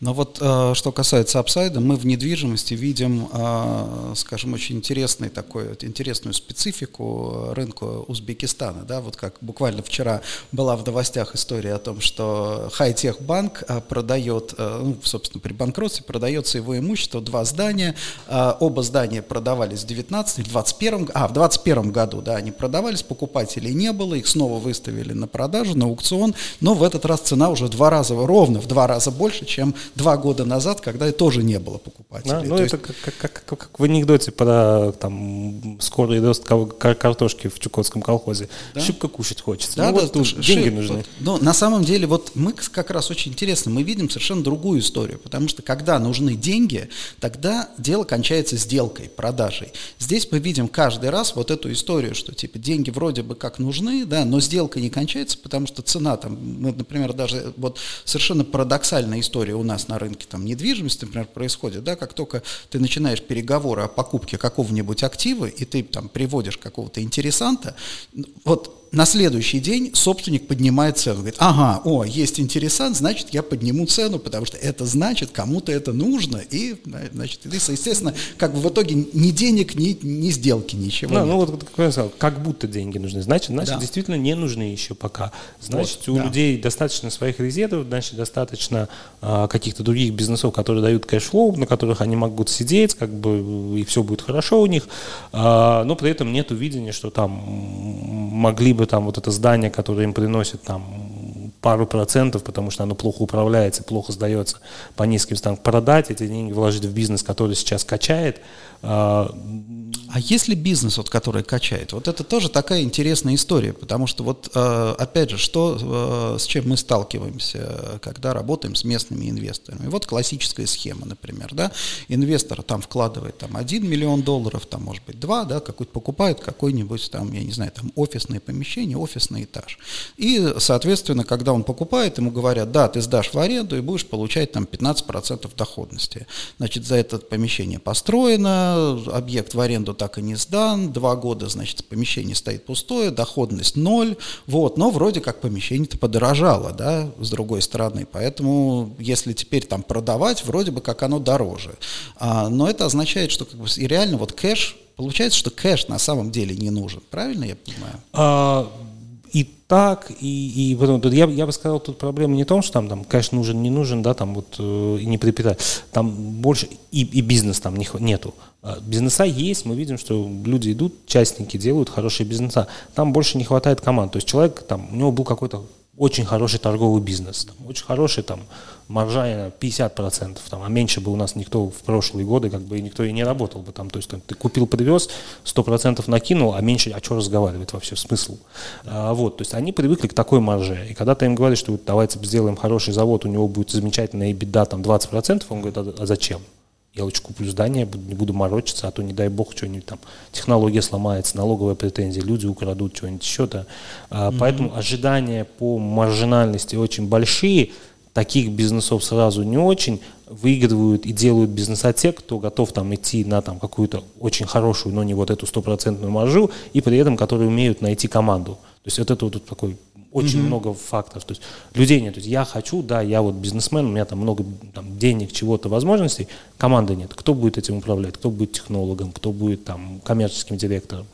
A: Но вот э, что касается апсайда, мы в недвижимости видим, э, скажем, очень интересный такой, интересную специфику рынка Узбекистана. Да? Вот как буквально вчера была в новостях история о том, что Хайтех банк э, продает, ну, собственно, при банкротстве продается его имущество, два здания, оба здания продавались в 19 в 21 а, в 21 году, да, они продавались, покупателей не было, их снова выставили на продажу, на аукцион, но в этот раз цена уже два раза, ровно в два раза больше, чем два года назад, когда тоже не было покупателей. А,
B: ну, То это есть... как, как, как, как в анекдоте про там, скорый рост картошки в Чукотском колхозе. Да? Шибко кушать хочется.
A: Да, ну, да, вот да, деньги шиб... нужны. Но на самом деле, вот мы как раз очень интересно, мы видим совершенно другую историю, потому что когда нужны деньги, тогда дело кончается сделкой, продажей. Здесь мы видим каждый раз вот эту историю, что типа деньги вроде бы как нужны, да, но сделка не кончается, потому что цена там, мы, например, даже вот совершенно парадоксальная история у нас нас на рынке там, недвижимости, например, происходит, да, как только ты начинаешь переговоры о покупке какого-нибудь актива, и ты там приводишь какого-то интересанта, вот на следующий день собственник поднимает цену. Говорит, ага, о, есть интересант, значит, я подниму цену, потому что это значит, кому-то это нужно. И, значит, естественно, как бы в итоге ни денег, ни, ни сделки, ничего
B: да, ну нет. Ну вот, как я сказал, как будто деньги нужны. Значит, значит да. действительно не нужны еще пока. Значит, вот, у да. людей достаточно своих резервов, значит, достаточно а, каких-то других бизнесов, которые дают кэшфлоу, на которых они могут сидеть, как бы, и все будет хорошо у них. А, но при этом нет видения, что там могли бы там вот это здание, которое им приносит там пару процентов, потому что оно плохо управляется, плохо сдается по низким станкам, продать эти деньги, вложить в бизнес, который сейчас качает,
A: а, а если бизнес, вот, который качает, вот это тоже такая интересная история, потому что вот, э, опять же, что, э, с чем мы сталкиваемся, когда работаем с местными инвесторами. Вот классическая схема, например, да, инвестор там вкладывает там 1 миллион долларов, там, может быть, 2, да, какой-то покупает какой-нибудь там, я не знаю, там офисное помещение, офисный этаж. И, соответственно, когда он покупает, ему говорят, да, ты сдашь в аренду и будешь получать там 15% доходности. Значит, за это помещение построено, объект в аренду так и не сдан, два года, значит, помещение стоит пустое, доходность ноль, вот, но вроде как помещение-то подорожало, да, с другой стороны, поэтому если теперь там продавать, вроде бы как оно дороже, а, но это означает, что как бы и реально вот кэш, получается, что кэш на самом деле не нужен, правильно я понимаю?
B: А, и так, и, и потом, я, я бы сказал, тут проблема не в том, что там, там кэш нужен, не нужен, да, там вот, э, не припитать. Там больше, и, и бизнес там не, нету. А бизнеса есть, мы видим, что люди идут, частники делают хорошие бизнеса. Там больше не хватает команд. То есть человек, там, у него был какой-то очень хороший торговый бизнес, там, очень хороший там маржа 50%, там, а меньше бы у нас никто в прошлые годы как бы никто и не работал бы там, то есть ты купил, привез, 100% накинул, а меньше, а что разговаривать вообще, смысл? А, вот, то есть они привыкли к такой марже, и когда ты им говоришь, что вот, давайте сделаем хороший завод, у него будет замечательная беда там 20%, он говорит, а, а зачем? Я лучше куплю здание, не буду морочиться, а то, не дай бог, что-нибудь там, технология сломается, налоговая претензия, люди украдут что-нибудь еще-то. А, mm-hmm. Поэтому ожидания по маржинальности очень большие, таких бизнесов сразу не очень, выигрывают и делают бизнеса те, кто готов там идти на там какую-то очень хорошую, но не вот эту стопроцентную маржу, и при этом, которые умеют найти команду. То есть вот это вот такой Очень mm-hmm. много факторов. То есть людей нет. То есть я хочу, да, я вот бизнесмен, у меня там много там, денег, чего-то, возможностей. Команды нет. Кто будет этим управлять? Кто будет технологом? Кто будет там коммерческим директором?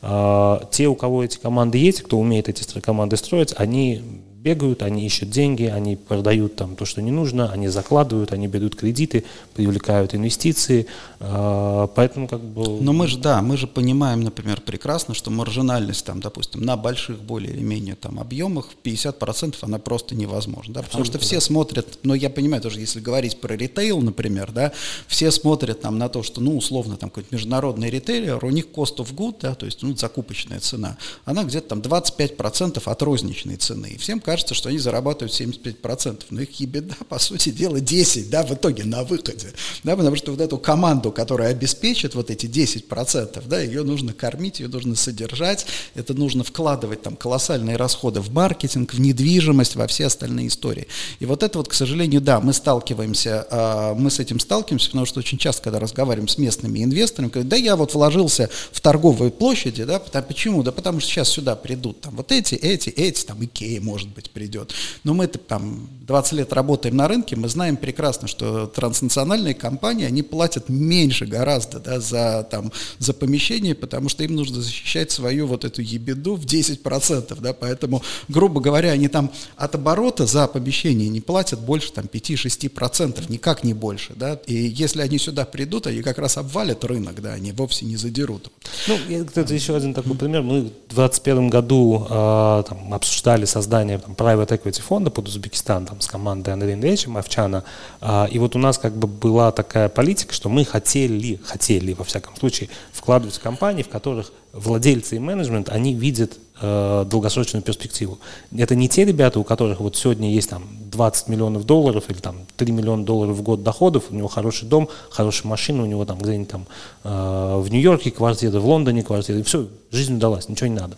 B: А, те, у кого эти команды есть, кто умеет эти команды строить, они бегают, они ищут деньги, они продают там то, что не нужно, они закладывают, они берут кредиты, привлекают инвестиции, а, поэтому как бы...
A: Но мы же, да, мы же понимаем, например, прекрасно, что маржинальность там, допустим, на больших более или менее там объемах 50% она просто невозможна, да, потому что все да. смотрят, ну я понимаю тоже, если говорить про ритейл, например, да, все смотрят там на то, что, ну, условно, там какой-то международный ритейлер, у них cost of good, да, то есть, ну, закупочная цена, она где-то там 25% от розничной цены, и всем кажется, что они зарабатывают 75%, но их ебеда, по сути дела, 10, да, в итоге на выходе, да, потому что вот эту команду, которая обеспечит вот эти 10%, да, ее нужно кормить, ее нужно содержать, это нужно вкладывать там колоссальные расходы в маркетинг, в недвижимость, во все остальные истории. И вот это вот, к сожалению, да, мы сталкиваемся, а, мы с этим сталкиваемся, потому что очень часто, когда разговариваем с местными инвесторами, говорят, да я вот вложился в торговые площади, да, почему? Да потому что сейчас сюда придут там вот эти, эти, эти, там Икея, может быть, быть, придет. Но мы там 20 лет работаем на рынке, мы знаем прекрасно, что транснациональные компании, они платят меньше гораздо да, за, там, за помещение, потому что им нужно защищать свою вот эту ебеду в 10%, да, поэтому, грубо говоря, они там от оборота за помещение не платят больше там 5-6%, никак не больше, да, и если они сюда придут, они как раз обвалят рынок, да, они вовсе не задерут.
B: Ну, это еще один такой пример, мы в 2021 году э, там, обсуждали создание private equity фонда под Узбекистан там, с командой Андрея Андреевича Мовчана. А, и вот у нас как бы была такая политика, что мы хотели, хотели, во всяком случае, вкладывать в компании, в которых владельцы и менеджмент, они видят э, долгосрочную перспективу. Это не те ребята, у которых вот сегодня есть там 20 миллионов долларов или там 3 миллиона долларов в год доходов, у него хороший дом, хорошая машина, у него там где-нибудь там э, в Нью-Йорке квартира, в Лондоне квартира, и все, жизнь удалась, ничего не надо.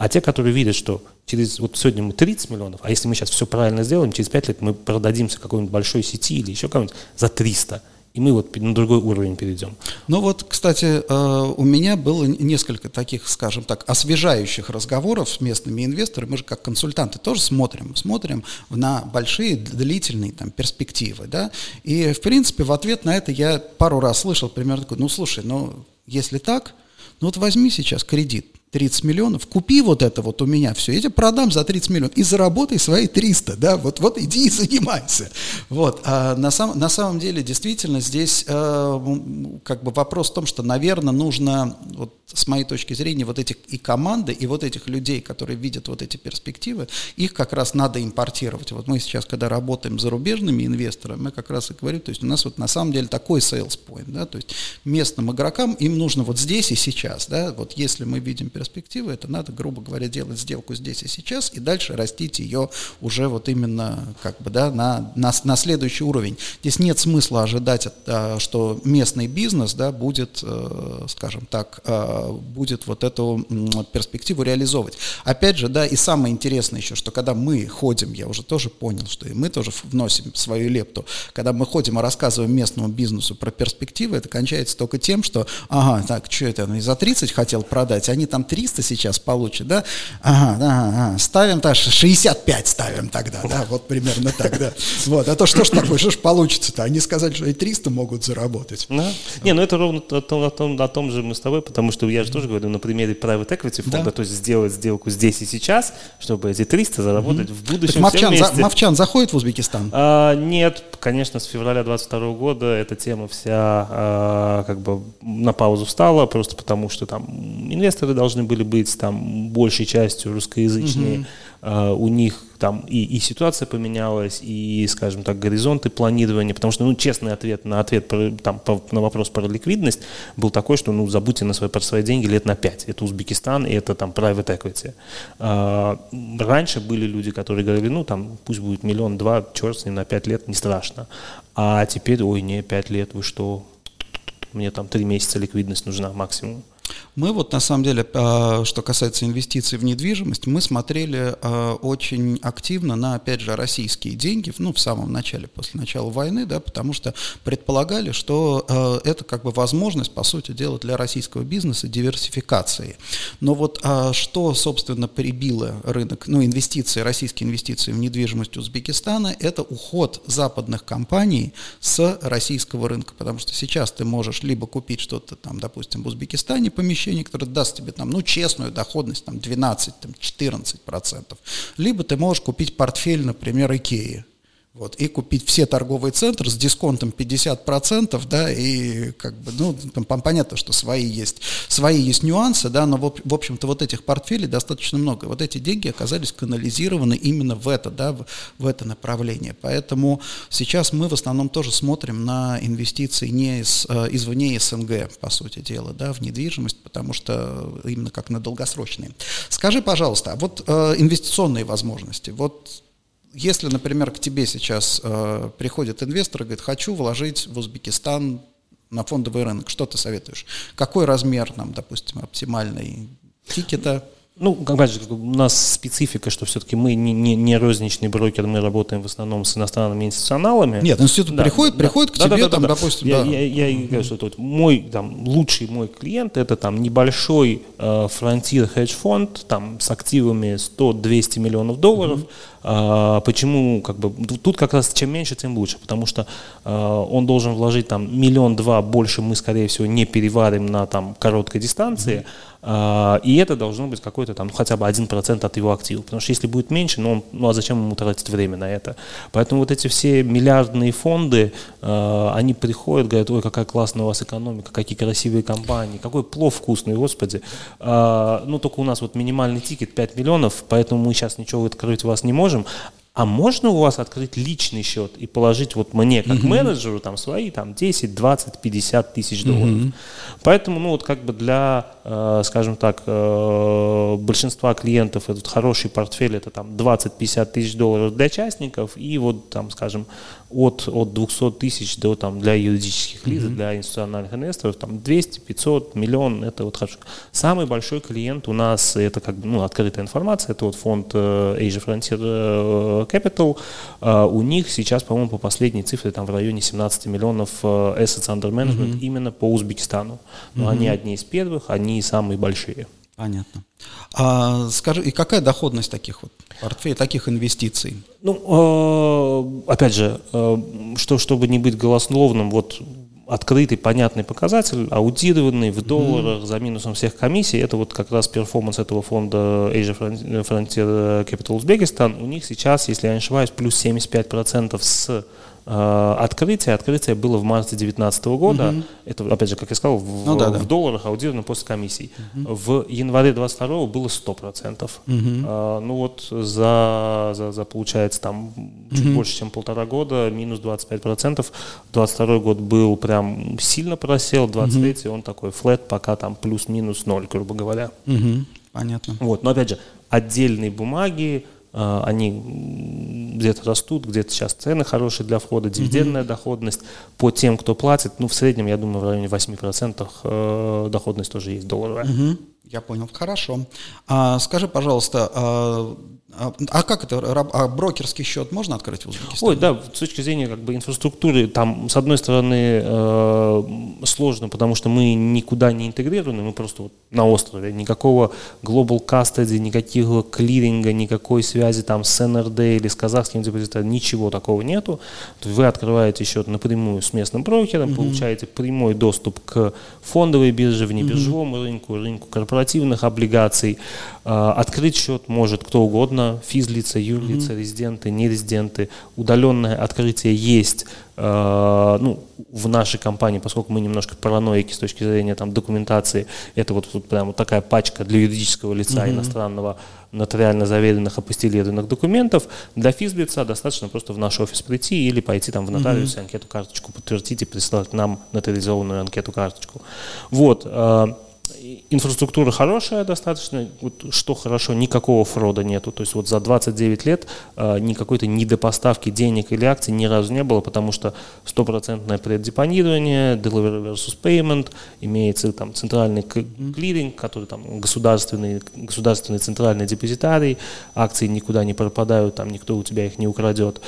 B: А те, которые видят, что через, вот сегодня мы 30 миллионов, а если мы сейчас все правильно сделаем, через 5 лет мы продадимся какой-нибудь большой сети или еще кому-нибудь за 300, и мы вот на другой уровень перейдем.
A: Ну вот, кстати, э, у меня было несколько таких, скажем так, освежающих разговоров с местными инвесторами. Мы же как консультанты тоже смотрим, смотрим на большие длительные там перспективы, да. И в принципе в ответ на это я пару раз слышал примерно такой, ну слушай, ну если так, ну вот возьми сейчас кредит, 30 миллионов, купи вот это вот у меня все, я тебе продам за 30 миллионов и заработай свои 300, да, вот, вот иди и занимайся. Вот, а на, сам, на самом деле действительно здесь э, как бы вопрос в том, что, наверное, нужно, вот с моей точки зрения, вот этих и команды, и вот этих людей, которые видят вот эти перспективы, их как раз надо импортировать. Вот мы сейчас, когда работаем с зарубежными инвесторами, мы как раз и говорим, то есть у нас вот на самом деле такой sales point, да, то есть местным игрокам им нужно вот здесь и сейчас, да, вот если мы видим это надо, грубо говоря, делать сделку здесь и сейчас, и дальше растить ее уже вот именно как бы, да, на, на, на следующий уровень. Здесь нет смысла ожидать, а, что местный бизнес, да, будет, э, скажем так, э, будет вот эту перспективу реализовывать. Опять же, да, и самое интересное еще, что когда мы ходим, я уже тоже понял, что и мы тоже вносим свою лепту, когда мы ходим и рассказываем местному бизнесу про перспективы, это кончается только тем, что, ага, так, что это, за 30 хотел продать, они там 300 сейчас получат, да? Ага, ага, ага. ставим так, 65 ставим тогда, да, вот примерно так, да. Вот, а то что ж такое, что ж получится-то? Они сказали, что и 300 могут заработать.
B: Да. Не, ну это ровно о том, о, том, о том же мы с тобой, потому что я же тоже говорю на примере private equity фонда, да. то есть сделать сделку здесь и сейчас, чтобы эти 300 заработать угу. в будущем
A: Мовчан, за, Мовчан заходит в Узбекистан?
B: А, нет, конечно, с февраля 22 года эта тема вся а, как бы на паузу встала, просто потому что там инвесторы должны должны были быть там большей частью русскоязычные. Угу. Uh, у них там и, и ситуация поменялась, и, скажем так, горизонты планирования, потому что, ну, честный ответ на ответ про, там, по, на вопрос про ликвидность был такой, что, ну, забудьте на свои, про свои деньги лет на 5. Это Узбекистан, и это там private equity. Uh, раньше были люди, которые говорили, ну, там, пусть будет миллион-два, черт с ним на 5 лет, не страшно. А теперь, ой, не, 5 лет, вы что, мне там 3 месяца ликвидность нужна максимум.
A: Мы вот на самом деле, а, что касается инвестиций в недвижимость, мы смотрели а, очень активно на, опять же, российские деньги, ну, в самом начале, после начала войны, да, потому что предполагали, что а, это как бы возможность, по сути дела, для российского бизнеса диверсификации. Но вот что, собственно, прибило рынок, ну, инвестиции, российские инвестиции в недвижимость Узбекистана, это уход западных компаний с российского рынка, потому что сейчас ты можешь либо купить что-то там, допустим, в Узбекистане, помещение, которое даст тебе там, ну, честную доходность, там, 12, там, 14 процентов. Либо ты можешь купить портфель, например, Икеи. Вот, и купить все торговые центры с дисконтом 50%, да, и как бы, ну, там понятно, что свои есть, свои есть нюансы, да, но в, в общем-то вот этих портфелей достаточно много. Вот эти деньги оказались канализированы именно в это, да, в, в это направление. Поэтому сейчас мы в основном тоже смотрим на инвестиции не из, э, извне СНГ, по сути дела, да, в недвижимость, потому что именно как на долгосрочные. Скажи, пожалуйста, а вот э, инвестиционные возможности, вот если, например, к тебе сейчас э, приходит инвестор и говорит, хочу вложить в Узбекистан на фондовый рынок, что ты советуешь? Какой размер нам, допустим, оптимальный тикета?
B: Ну, как бы у нас специфика, что все-таки мы не, не, не розничный брокер, мы работаем в основном с иностранными институционалами.
A: Нет, институт да, приходит, да, приходит да, к тебе, да, да, там, да, допустим,
B: я, да. Я, я, я говорю, что вот мой, там, лучший мой клиент, это там небольшой э, фронтир хедж-фонд, там, с активами 100-200 миллионов долларов, mm-hmm а, почему, как бы, тут как раз чем меньше, тем лучше, потому что а, он должен вложить там миллион-два больше мы, скорее всего, не переварим на там короткой дистанции, mm-hmm. И это должно быть какой-то там ну, хотя бы один процент от его активов, потому что если будет меньше, ну, ну а зачем ему тратить время на это? Поэтому вот эти все миллиардные фонды, они приходят, говорят, ой, какая классная у вас экономика, какие красивые компании, какой плов вкусный, господи. Ну, только у нас вот минимальный тикет 5 миллионов, поэтому мы сейчас ничего открыть у вас не можем, а можно у вас открыть личный счет и положить вот мне как mm-hmm. менеджеру там свои там 10, 20, 50 тысяч долларов. Mm-hmm. Поэтому, ну вот как бы для, э, скажем так, э, большинства клиентов этот хороший портфель это там 20-50 тысяч долларов для частников и вот там, скажем, от, от 200 тысяч до там для юридических лиц, mm-hmm. для институциональных инвесторов, там 200, 500, миллион, это вот хорошо. Самый большой клиент у нас, это как бы, ну, открытая информация, это вот фонд э, Asia Frontier Capital, а, у них сейчас, по-моему, по последней цифре там в районе 17 миллионов э, assets under management mm-hmm. именно по Узбекистану. Но mm-hmm. они одни из первых, они самые большие.
A: Понятно. А, скажи, и какая доходность таких вот портфелей, таких инвестиций?
B: Ну, э, опять же, э, что, чтобы не быть голословным, вот открытый, понятный показатель, аудированный в долларах, mm-hmm. за минусом всех комиссий. Это вот как раз перформанс этого фонда Asia Frontier Capital Uzbekistan. У них сейчас, если я не ошибаюсь, плюс 75% с Э, открытие. Открытие было в марте 2019 года. Угу. Это, опять же, как я сказал, в, ну, да, в да. долларах аудировано после комиссий. Угу. В январе 2022 было 100%. Угу. А, ну вот за, за, за, получается, там чуть угу. больше, чем полтора года, минус 25%. 22 год был прям сильно просел, 23 угу. он такой флет, пока там плюс-минус ноль, грубо говоря.
A: Угу. Понятно.
B: Вот, но опять же, отдельные бумаги, они где-то растут, где-то сейчас цены хорошие для входа, дивидендная mm-hmm. доходность. По тем, кто платит, ну, в среднем, я думаю, в районе 8% э, доходность тоже есть долларовая.
A: Mm-hmm. Я понял, хорошо. А, скажи, пожалуйста, а, а, а как это? А брокерский счет можно открыть в Узбекистане?
B: Ой, да, с точки зрения как бы инфраструктуры, там, с одной стороны, э, сложно, потому что мы никуда не интегрированы, мы просто вот на острове. Никакого global custody, никакого клиринга, никакой связи там с НРД или с казахским депозитарем, ничего такого нету. Вы открываете счет напрямую с местным брокером, mm-hmm. получаете прямой доступ к фондовой бирже, внебиржевому mm-hmm. рынку, рынку корпоративных облигаций. Э, открыть счет может кто угодно, физлица, юрлица, mm-hmm. резиденты, нерезиденты, удаленное открытие есть э, ну, в нашей компании, поскольку мы немножко параноики с точки зрения там, документации, это вот, вот прям вот такая пачка для юридического лица mm-hmm. иностранного нотариально заверенных апостилированных документов. Для физлица достаточно просто в наш офис прийти или пойти там в нотариус mm-hmm. анкету-карточку подтвердить и прислать нам нотаризованную анкету-карточку. Вот. Инфраструктура хорошая достаточно, вот что хорошо, никакого фрода нету, то есть вот за 29 лет э, никакой-то недопоставки денег или акций ни разу не было, потому что стопроцентное преддепонирование, delivery versus payment, имеется там центральный клиринг, который там государственный, государственный центральный депозитарий, акции никуда не пропадают, там никто у тебя их не украдет.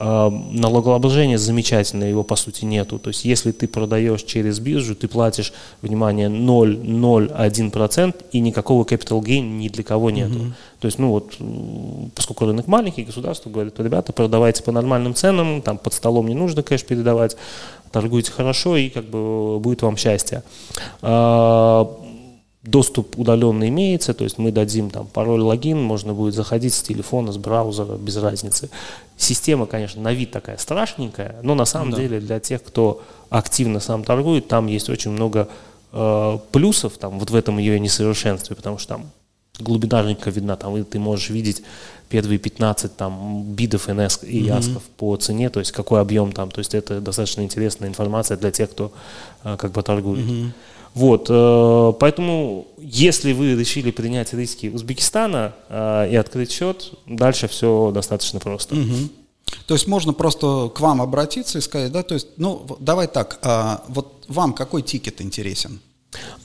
B: Налогообложение замечательное, его по сути нету, то есть если ты продаешь через биржу, ты платишь, внимание, 0,01% и никакого capital gain ни для кого нету. Mm-hmm. То есть, ну вот, поскольку рынок маленький, государство говорит, ребята, продавайте по нормальным ценам, там под столом не нужно кэш передавать, торгуйте хорошо и как бы будет вам счастье. Доступ удаленный имеется, то есть мы дадим там пароль, логин, можно будет заходить с телефона, с браузера, без разницы. Система, конечно, на вид такая страшненькая, но на самом да. деле для тех, кто активно сам торгует, там есть очень много э, плюсов там, вот в этом ее несовершенстве, потому что там глубина рынка видна, там ты можешь видеть первые 15 там бидов НС и ясков mm-hmm. по цене, то есть какой объем там, то есть это достаточно интересная информация для тех, кто э, как бы торгует. Mm-hmm. Вот, э, поэтому если вы решили принять риски Узбекистана э, и открыть счет, дальше все достаточно просто.
A: Mm-hmm. То есть можно просто к вам обратиться и сказать, да, то есть, ну, давай так, а, вот вам какой тикет интересен?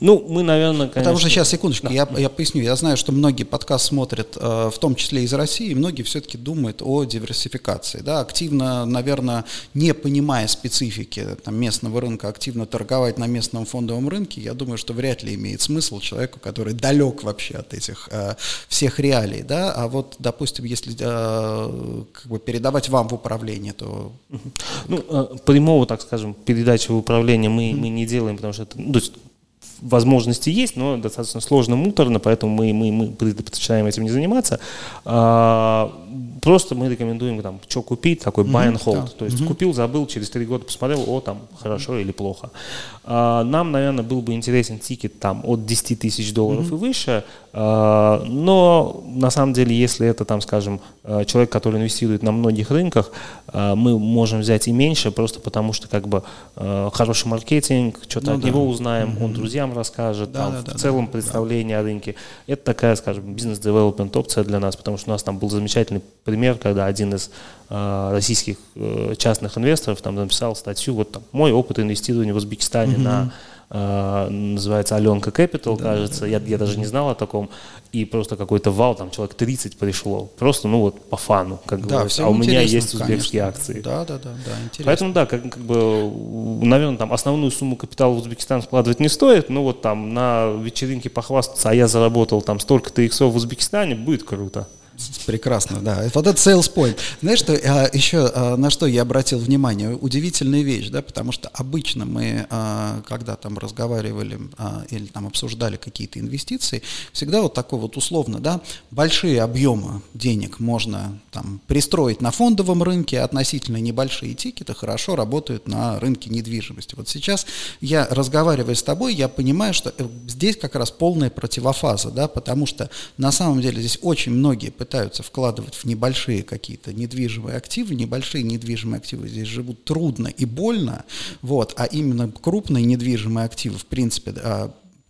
B: Ну, мы, наверное, конечно...
A: Потому что сейчас, секундочку, да. я, я поясню. Я знаю, что многие подкаст смотрят, э, в том числе из России, и многие все-таки думают о диверсификации. Да, активно, наверное, не понимая специфики там, местного рынка, активно торговать на местном фондовом рынке, я думаю, что вряд ли имеет смысл человеку, который далек вообще от этих э, всех реалий. Да? А вот, допустим, если э, как бы передавать вам в управление, то...
B: Ну, прямого, так скажем, передачи в управление мы, мы не делаем, потому что это... Возможности есть, но достаточно сложно, муторно, поэтому мы, мы, мы предпочитаем этим не заниматься. А, просто мы рекомендуем там, что купить, такой buy and hold. Да. То есть mm-hmm. купил, забыл, через три года посмотрел, о, там, хорошо mm-hmm. или плохо. А, нам, наверное, был бы интересен тикет там от 10 тысяч долларов mm-hmm. и выше, но на самом деле, если это, там, скажем, а, человек, который инвестирует на многих рынках, а, мы можем взять и меньше, просто потому что как бы а, хороший маркетинг, что-то ну, от да. него узнаем, mm-hmm. он друзьям расскажет, да, там, да, в да, целом да, представление да. о рынке. Это такая, скажем, бизнес-девелопмент опция для нас, потому что у нас там был замечательный пример, когда один из э, российских э, частных инвесторов там написал статью, вот там, мой опыт инвестирования в Узбекистане mm-hmm. на называется Аленка Capital, да, кажется, да. Я, я даже не знал о таком, и просто какой-то вал, там человек 30 пришло, просто, ну вот, по фану, как да, говорится, а у меня есть узбекские
A: конечно.
B: акции.
A: Да, да, да, да,
B: интересно. Поэтому, да, как, как бы, наверное, там основную сумму капитала в Узбекистан складывать не стоит, но вот там на вечеринке похвастаться, а я заработал там столько-то иксов в Узбекистане, будет круто.
A: Прекрасно, да. Вот это sales point. Знаешь, что а, еще а, на что я обратил внимание? Удивительная вещь, да, потому что обычно мы, а, когда там разговаривали а, или там обсуждали какие-то инвестиции, всегда вот такой вот условно, да, большие объемы денег можно там пристроить на фондовом рынке, относительно небольшие тикеты хорошо работают на рынке недвижимости. Вот сейчас я разговаривая с тобой, я понимаю, что э, здесь как раз полная противофаза, да, потому что на самом деле здесь очень многие пытаются вкладывать в небольшие какие-то недвижимые активы, небольшие недвижимые активы здесь живут трудно и больно, вот, а именно крупные недвижимые активы, в принципе,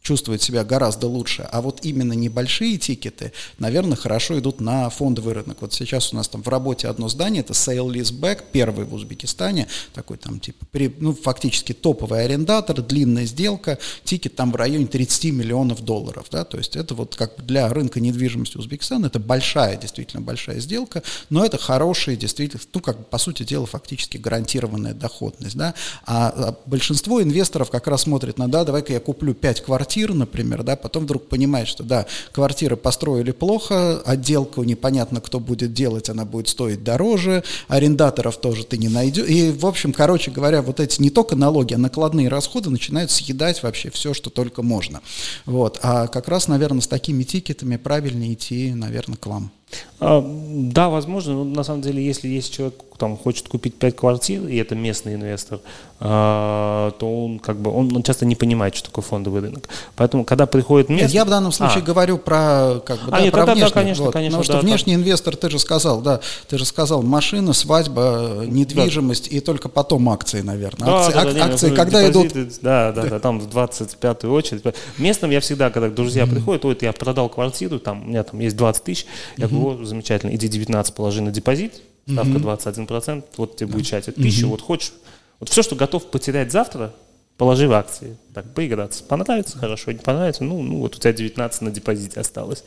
A: чувствует себя гораздо лучше. А вот именно небольшие тикеты, наверное, хорошо идут на фондовый рынок. Вот сейчас у нас там в работе одно здание, это Sale Leaseback, первый в Узбекистане, такой там типа, при, ну, фактически топовый арендатор, длинная сделка, тикет там в районе 30 миллионов долларов, да, то есть это вот как для рынка недвижимости Узбекистана, это большая, действительно большая сделка, но это хорошая, действительно, ну, как по сути дела, фактически гарантированная доходность, да, а, а большинство инвесторов как раз смотрят на, да, давай-ка я куплю 5 квартир, квартиру, например, да, потом вдруг понимает, что да, квартиры построили плохо, отделку непонятно, кто будет делать, она будет стоить дороже, арендаторов тоже ты не найдешь. И, в общем, короче говоря, вот эти не только налоги, а накладные расходы начинают съедать вообще все, что только можно. Вот. А как раз, наверное, с такими тикетами правильнее идти, наверное, к вам.
B: А, да, возможно, но на самом деле, если есть человек, там, хочет купить 5 квартир, и это местный инвестор, а, то он как бы он, он часто не понимает, что такое фондовый рынок. Поэтому, когда приходит местный...
A: Нет, я в данном случае а. говорю про, как бы, а, да, нет, про тогда, внешний. Да, конечно, вот, конечно, потому да, что внешний да. инвестор, ты же сказал, да, ты же сказал, машина, свадьба, недвижимость да. и только потом акции, наверное.
B: Да,
A: акции,
B: да,
A: ак,
B: да,
A: акции когда
B: депозиты, идут? Да, да, да, там в 25-ю очередь. Местным я всегда, когда друзья mm-hmm. приходят, ой, я продал квартиру, там, у меня там есть 20 тысяч, я mm-hmm. говорю, замечательно, иди 19 положи на депозит, ставка mm-hmm. 21%, вот тебе будет часть, тысячу, mm-hmm. вот хочешь, вот все, что готов потерять завтра, положи в акции так поиграться. Понравится, хорошо, не понравится, ну, ну вот у тебя 19 на депозите осталось.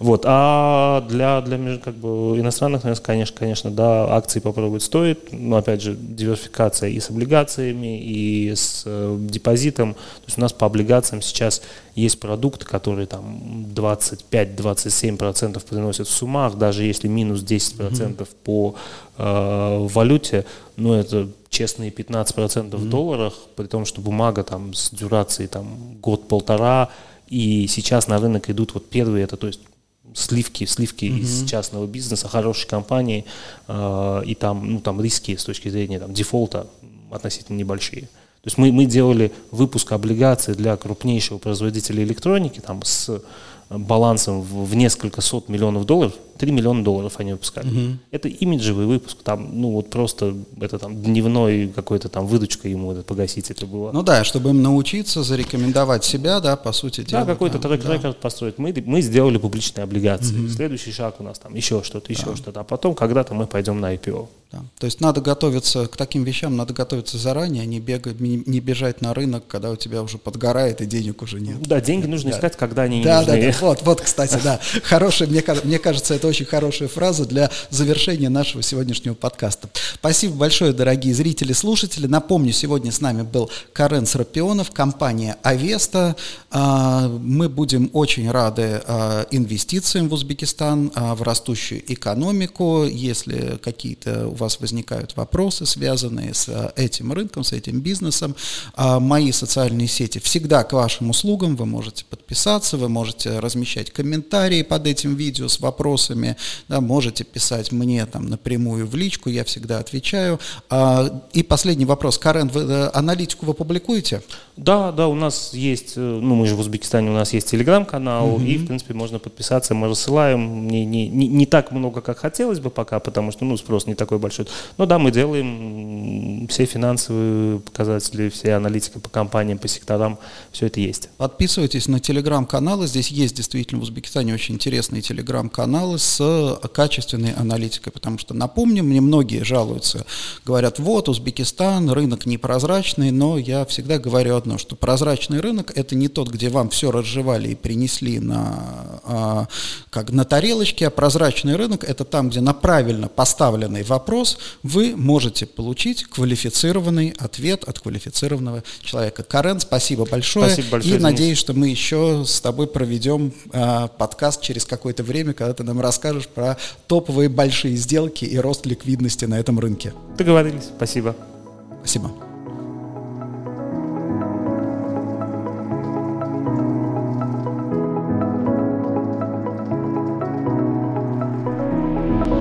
B: Вот, а для, для как бы, иностранных конечно, конечно, да, акции попробовать стоит, но, опять же, диверсификация и с облигациями, и с э, депозитом. То есть у нас по облигациям сейчас есть продукты, которые там 25-27% приносят в суммах, даже если минус 10% mm-hmm. по э, валюте, ну, это честные 15% mm-hmm. в долларах, при том, что бумага там с дюрации там год-полтора, и сейчас на рынок идут вот первые, это то есть сливки, сливки mm-hmm. из частного бизнеса, хорошие компании, э, и там, ну, там риски с точки зрения там, дефолта относительно небольшие. То есть мы, мы делали выпуск облигаций для крупнейшего производителя электроники там, с балансом в, в несколько сот миллионов долларов, 3 миллиона долларов они выпускали. Угу. Это имиджевый выпуск, там, ну вот просто это там дневной какой-то там выдачка ему это погасить это было.
A: Ну да, чтобы им научиться зарекомендовать себя, да, по сути дела.
B: Да, какой-то трек-рекорд да. построить. Мы, мы сделали публичные облигации. Угу. Следующий шаг у нас там еще что-то, еще да. что-то. А потом когда-то мы пойдем на IPO.
A: Да. То есть надо готовиться к таким вещам, надо готовиться заранее, а не, бегать, не бежать на рынок, когда у тебя уже подгорает и денег уже нет.
B: Да, деньги нужно да. искать, когда они
A: да,
B: не нужны.
A: Да, да, вот, вот, кстати, да, хорошая, мне, мне кажется, это очень хорошая фраза для завершения нашего сегодняшнего подкаста. Спасибо большое, дорогие зрители, слушатели. Напомню, сегодня с нами был Карен Срапионов, компания Авеста. А, мы будем очень рады а, инвестициям в Узбекистан, в растущую экономику. Если какие-то у вас возникают вопросы, связанные с этим рынком, с этим бизнесом, мои социальные сети всегда к вашим услугам. Вы можете подписаться, вы можете размещать комментарии под этим видео с вопросами, да, можете писать мне там напрямую в личку, я всегда отвечаю. А, и последний вопрос. Карен, вы, э, аналитику вы публикуете?
B: Да, да, у нас есть, э, ну мы же в Узбекистане, у нас есть телеграм-канал, угу. и в принципе можно подписаться, мы рассылаем, не, не, не, не так много, как хотелось бы пока, потому что ну, спрос не такой большой. Но да, мы делаем все финансовые показатели, все аналитика по компаниям, по секторам, все это есть.
A: Подписывайтесь на телеграм-каналы, здесь есть действительно в Узбекистане очень интересные телеграм-каналы с качественной аналитикой, потому что, напомню, мне многие жалуются, говорят, вот, Узбекистан, рынок непрозрачный, но я всегда говорю одно, что прозрачный рынок – это не тот, где вам все разжевали и принесли на, а, как на тарелочке, а прозрачный рынок – это там, где на правильно поставленный вопрос вы можете получить квалифицированный ответ от квалифицированного человека. Карен, спасибо большое.
B: Спасибо большое.
A: И надеюсь, что мы еще с тобой проведем а, подкаст через какое-то время, когда ты нам расскажешь про топовые большие сделки и рост ликвидности на этом рынке.
B: Договорились. Спасибо.
A: Спасибо.